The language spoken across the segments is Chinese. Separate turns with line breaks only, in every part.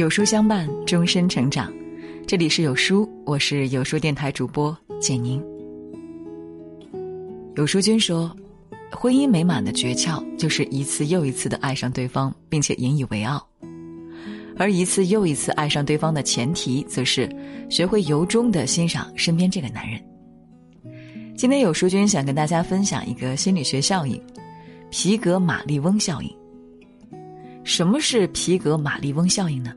有书相伴，终身成长。这里是有书，我是有书电台主播简宁。有书君说，婚姻美满的诀窍就是一次又一次的爱上对方，并且引以为傲；而一次又一次爱上对方的前提，则是学会由衷的欣赏身边这个男人。今天有书君想跟大家分享一个心理学效应——皮格马利翁效应。什么是皮格马利翁效应呢？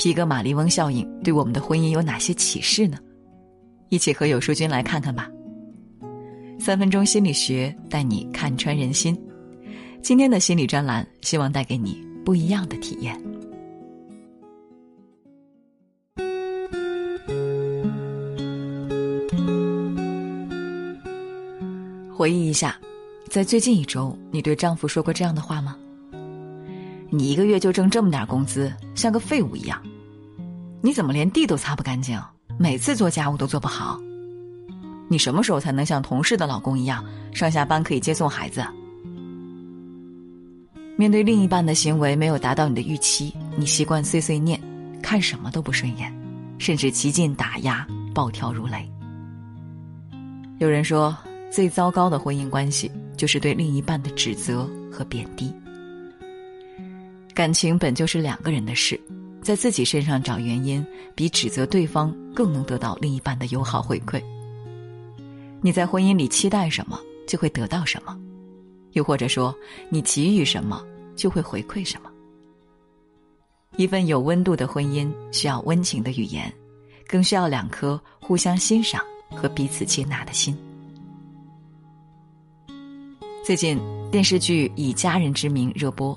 皮格马利翁效应对我们的婚姻有哪些启示呢？一起和有书君来看看吧。三分钟心理学带你看穿人心。今天的心理专栏，希望带给你不一样的体验。回忆一下，在最近一周，你对丈夫说过这样的话吗？你一个月就挣这么点工资，像个废物一样。你怎么连地都擦不干净？每次做家务都做不好。你什么时候才能像同事的老公一样，上下班可以接送孩子？面对另一半的行为没有达到你的预期，你习惯碎碎念，看什么都不顺眼，甚至极尽打压，暴跳如雷。有人说，最糟糕的婚姻关系就是对另一半的指责和贬低。感情本就是两个人的事，在自己身上找原因，比指责对方更能得到另一半的友好回馈。你在婚姻里期待什么，就会得到什么；又或者说，你给予什么，就会回馈什么。一份有温度的婚姻需要温情的语言，更需要两颗互相欣赏和彼此接纳的心。最近电视剧《以家人之名》热播。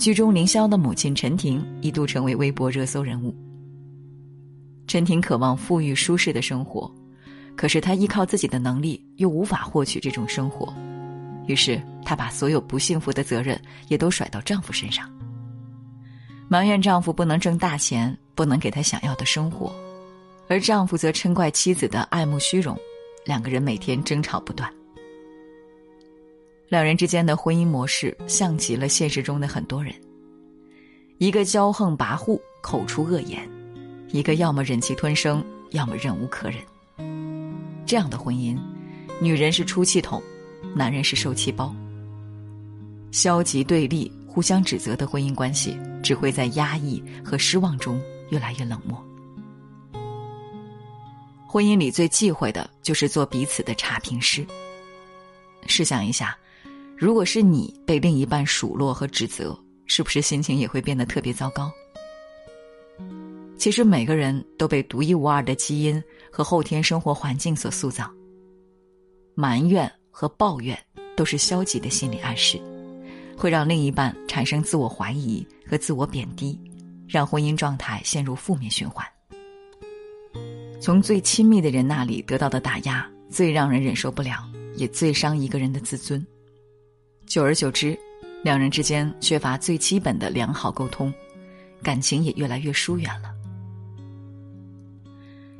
剧中凌霄的母亲陈婷一度成为微博热搜人物。陈婷渴望富裕舒适的生活，可是她依靠自己的能力又无法获取这种生活，于是她把所有不幸福的责任也都甩到丈夫身上，埋怨丈夫不能挣大钱，不能给她想要的生活，而丈夫则嗔怪妻子的爱慕虚荣，两个人每天争吵不断。两人之间的婚姻模式像极了现实中的很多人。一个骄横跋扈，口出恶言；一个要么忍气吞声，要么忍无可忍。这样的婚姻，女人是出气筒，男人是受气包。消极对立、互相指责的婚姻关系，只会在压抑和失望中越来越冷漠。婚姻里最忌讳的就是做彼此的差评师。试想一下。如果是你被另一半数落和指责，是不是心情也会变得特别糟糕？其实每个人都被独一无二的基因和后天生活环境所塑造。埋怨和抱怨都是消极的心理暗示，会让另一半产生自我怀疑和自我贬低，让婚姻状态陷入负面循环。从最亲密的人那里得到的打压，最让人忍受不了，也最伤一个人的自尊。久而久之，两人之间缺乏最基本的良好沟通，感情也越来越疏远了。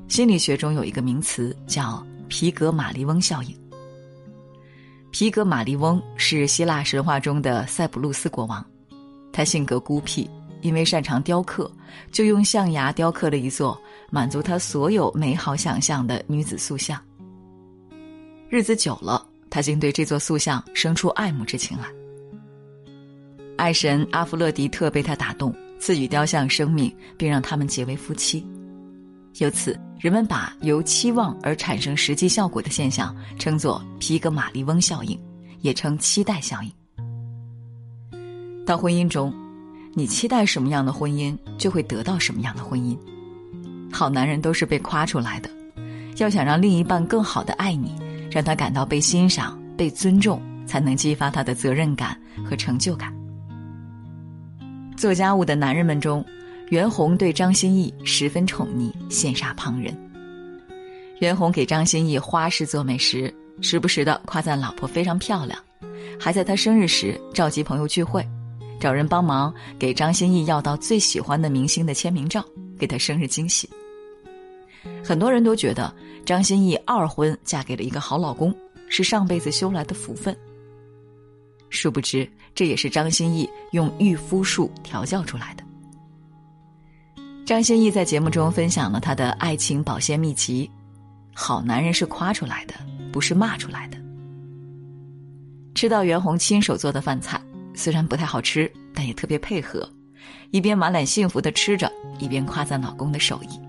心理学中有一个名词叫皮格马利翁效应。皮格马利翁是希腊神话中的塞浦路斯国王，他性格孤僻，因为擅长雕刻，就用象牙雕刻了一座满足他所有美好想象的女子塑像。日子久了。他竟对这座塑像生出爱慕之情来。爱神阿弗勒狄特被他打动，赐予雕像生命，并让他们结为夫妻。由此，人们把由期望而产生实际效果的现象称作皮格马利翁效应，也称期待效应。到婚姻中，你期待什么样的婚姻，就会得到什么样的婚姻。好男人都是被夸出来的，要想让另一半更好的爱你。让他感到被欣赏、被尊重，才能激发他的责任感和成就感。做家务的男人们中，袁弘对张歆艺十分宠溺，羡煞旁人。袁弘给张歆艺花式做美食，时不时的夸赞老婆非常漂亮，还在他生日时召集朋友聚会，找人帮忙给张歆艺要到最喜欢的明星的签名照，给他生日惊喜。很多人都觉得张歆艺二婚嫁给了一个好老公，是上辈子修来的福分。殊不知，这也是张歆艺用御夫术调教出来的。张歆艺在节目中分享了她的爱情保鲜秘籍：好男人是夸出来的，不是骂出来的。吃到袁弘亲手做的饭菜，虽然不太好吃，但也特别配合，一边满脸幸福的吃着，一边夸赞老公的手艺。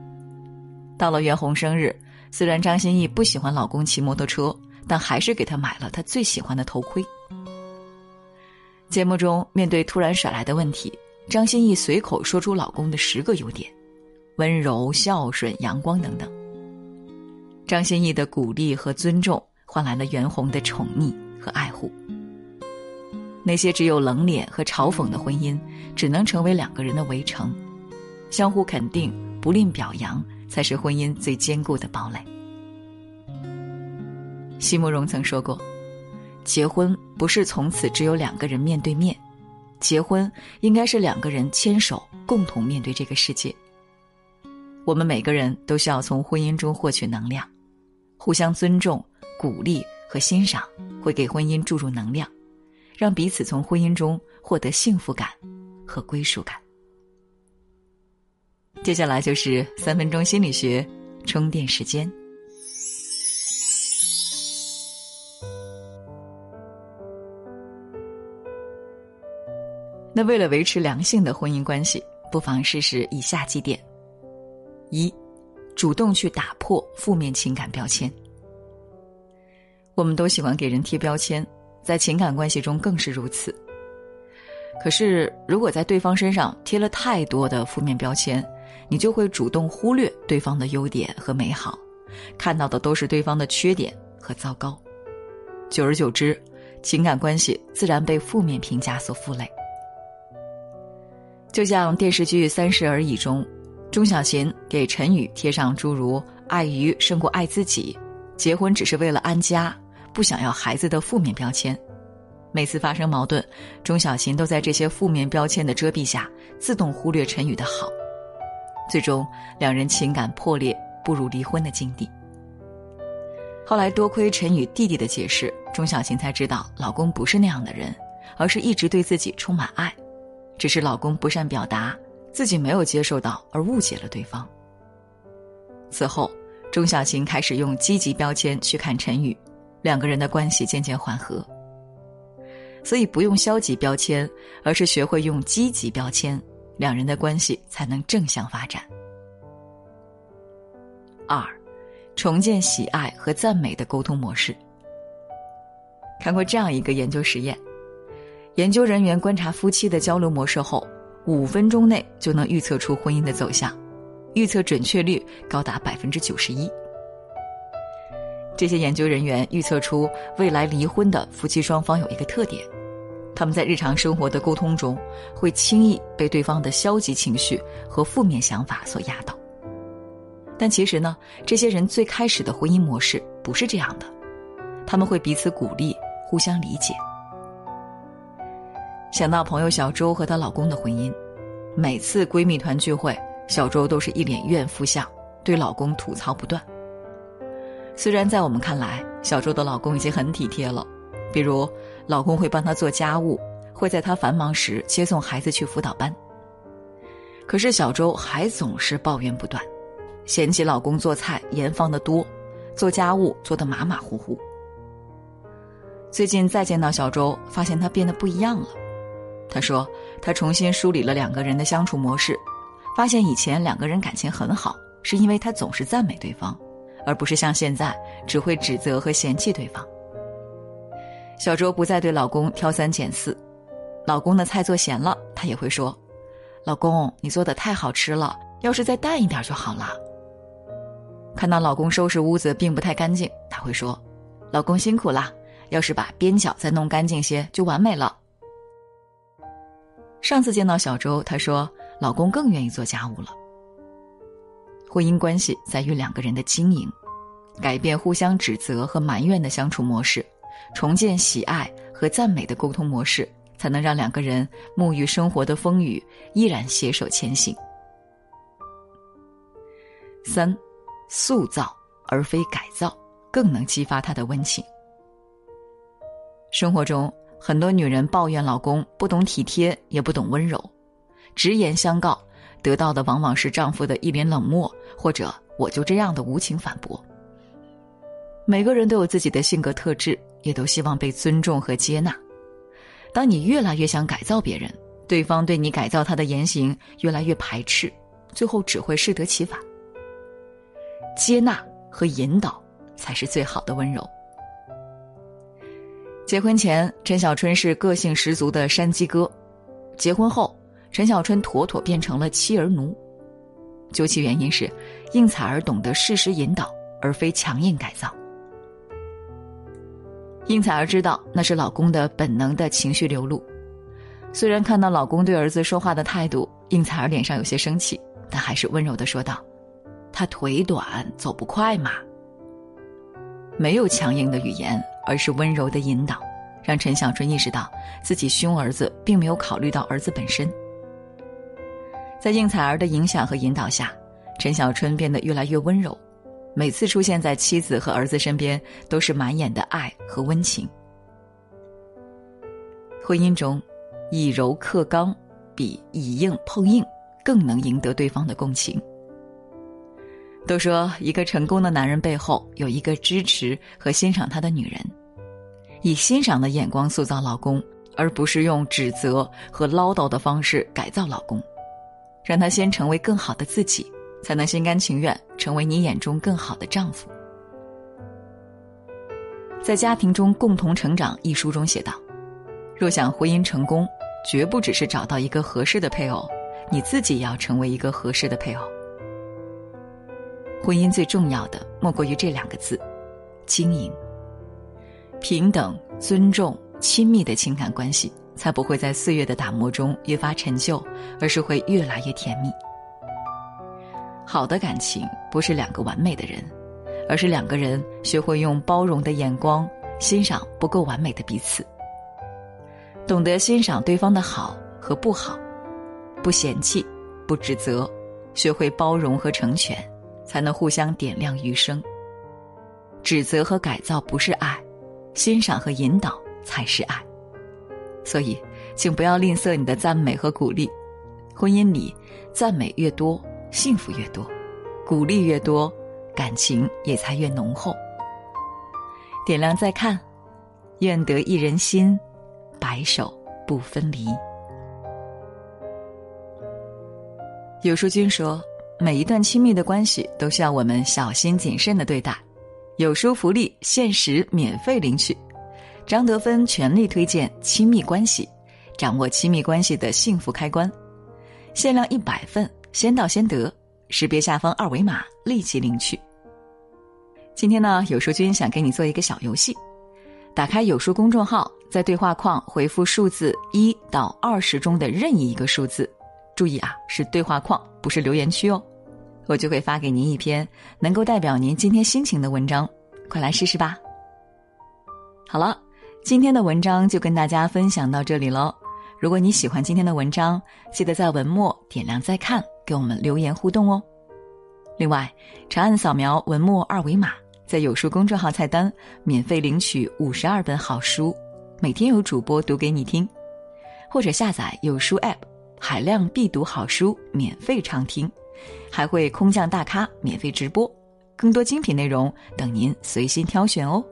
到了袁弘生日，虽然张歆艺不喜欢老公骑摩托车，但还是给他买了他最喜欢的头盔。节目中，面对突然甩来的问题。张歆艺随口说出老公的十个优点：温柔、孝顺、阳光等等。张歆艺的鼓励和尊重换来了袁弘的宠溺和爱护。那些只有冷脸和嘲讽的婚姻，只能成为两个人的围城。相互肯定，不吝表扬，才是婚姻最坚固的堡垒。席慕容曾说过：“结婚不是从此只有两个人面对面。”结婚应该是两个人牵手共同面对这个世界。我们每个人都需要从婚姻中获取能量，互相尊重、鼓励和欣赏，会给婚姻注入能量，让彼此从婚姻中获得幸福感和归属感。接下来就是三分钟心理学充电时间。那为了维持良性的婚姻关系，不妨试试以下几点：一、主动去打破负面情感标签。我们都喜欢给人贴标签，在情感关系中更是如此。可是，如果在对方身上贴了太多的负面标签，你就会主动忽略对方的优点和美好，看到的都是对方的缺点和糟糕。久而久之，情感关系自然被负面评价所负累。就像电视剧《三十而已》中，钟小琴给陈宇贴上诸如“爱鱼胜过爱自己”“结婚只是为了安家”“不想要孩子”的负面标签。每次发生矛盾，钟小琴都在这些负面标签的遮蔽下，自动忽略陈宇的好，最终两人情感破裂，步入离婚的境地。后来多亏陈宇弟弟的解释，钟小琴才知道老公不是那样的人，而是一直对自己充满爱。只是老公不善表达，自己没有接受到而误解了对方。此后，钟小琴开始用积极标签去看陈宇，两个人的关系渐渐缓和。所以不用消极标签，而是学会用积极标签，两人的关系才能正向发展。二，重建喜爱和赞美的沟通模式。看过这样一个研究实验。研究人员观察夫妻的交流模式后，五分钟内就能预测出婚姻的走向，预测准确率高达百分之九十一。这些研究人员预测出未来离婚的夫妻双方有一个特点：他们在日常生活的沟通中会轻易被对方的消极情绪和负面想法所压倒。但其实呢，这些人最开始的婚姻模式不是这样的，他们会彼此鼓励，互相理解。想到朋友小周和她老公的婚姻，每次闺蜜团聚会，小周都是一脸怨妇相，对老公吐槽不断。虽然在我们看来，小周的老公已经很体贴了，比如老公会帮她做家务，会在她繁忙时接送孩子去辅导班。可是小周还总是抱怨不断，嫌弃老公做菜盐放的多，做家务做的马马虎虎。最近再见到小周，发现她变得不一样了。他说：“他重新梳理了两个人的相处模式，发现以前两个人感情很好，是因为他总是赞美对方，而不是像现在只会指责和嫌弃对方。”小周不再对老公挑三拣四，老公的菜做咸了，她也会说：“老公，你做的太好吃了，要是再淡一点就好了。”看到老公收拾屋子并不太干净，她会说：“老公辛苦了，要是把边角再弄干净些，就完美了。”上次见到小周，她说：“老公更愿意做家务了。”婚姻关系在于两个人的经营，改变互相指责和埋怨的相处模式，重建喜爱和赞美的沟通模式，才能让两个人沐浴生活的风雨，依然携手前行。三，塑造而非改造，更能激发他的温情。生活中。很多女人抱怨老公不懂体贴，也不懂温柔，直言相告，得到的往往是丈夫的一脸冷漠，或者我就这样的无情反驳。每个人都有自己的性格特质，也都希望被尊重和接纳。当你越来越想改造别人，对方对你改造他的言行越来越排斥，最后只会适得其反。接纳和引导才是最好的温柔。结婚前，陈小春是个性十足的山鸡哥；结婚后，陈小春妥妥变成了妻儿奴。究其原因是，应采儿懂得适时引导，而非强硬改造。应采儿知道那是老公的本能的情绪流露，虽然看到老公对儿子说话的态度，应采儿脸上有些生气，但还是温柔的说道：“他腿短，走不快嘛。”没有强硬的语言，而是温柔的引导，让陈小春意识到自己凶儿子，并没有考虑到儿子本身。在应采儿的影响和引导下，陈小春变得越来越温柔。每次出现在妻子和儿子身边，都是满眼的爱和温情。婚姻中，以柔克刚，比以硬碰硬更能赢得对方的共情。都说一个成功的男人背后有一个支持和欣赏他的女人，以欣赏的眼光塑造老公，而不是用指责和唠叨的方式改造老公，让他先成为更好的自己。才能心甘情愿成为你眼中更好的丈夫。在《家庭中共同成长》一书中写道：“若想婚姻成功，绝不只是找到一个合适的配偶，你自己也要成为一个合适的配偶。婚姻最重要的莫过于这两个字：经营。平等、尊重、亲密的情感关系，才不会在岁月的打磨中越发陈旧，而是会越来越甜蜜。”好的感情不是两个完美的人，而是两个人学会用包容的眼光欣赏不够完美的彼此，懂得欣赏对方的好和不好，不嫌弃，不指责，学会包容和成全，才能互相点亮余生。指责和改造不是爱，欣赏和引导才是爱。所以，请不要吝啬你的赞美和鼓励，婚姻里赞美越多。幸福越多，鼓励越多，感情也才越浓厚。点亮再看，愿得一人心，白首不分离。有书君说，每一段亲密的关系都需要我们小心谨慎的对待。有书福利，限时免费领取。张德芬全力推荐亲密关系，掌握亲密关系的幸福开关，限量一百份。先到先得，识别下方二维码立即领取。今天呢，有书君想给你做一个小游戏，打开有书公众号，在对话框回复数字一到二十中的任意一个数字，注意啊，是对话框，不是留言区哦，我就会发给您一篇能够代表您今天心情的文章，快来试试吧。好了，今天的文章就跟大家分享到这里喽。如果你喜欢今天的文章，记得在文末点亮再看。给我们留言互动哦。另外，长按扫描文末二维码，在有书公众号菜单免费领取五十二本好书，每天有主播读给你听；或者下载有书 App，海量必读好书免费畅听，还会空降大咖免费直播，更多精品内容等您随心挑选哦。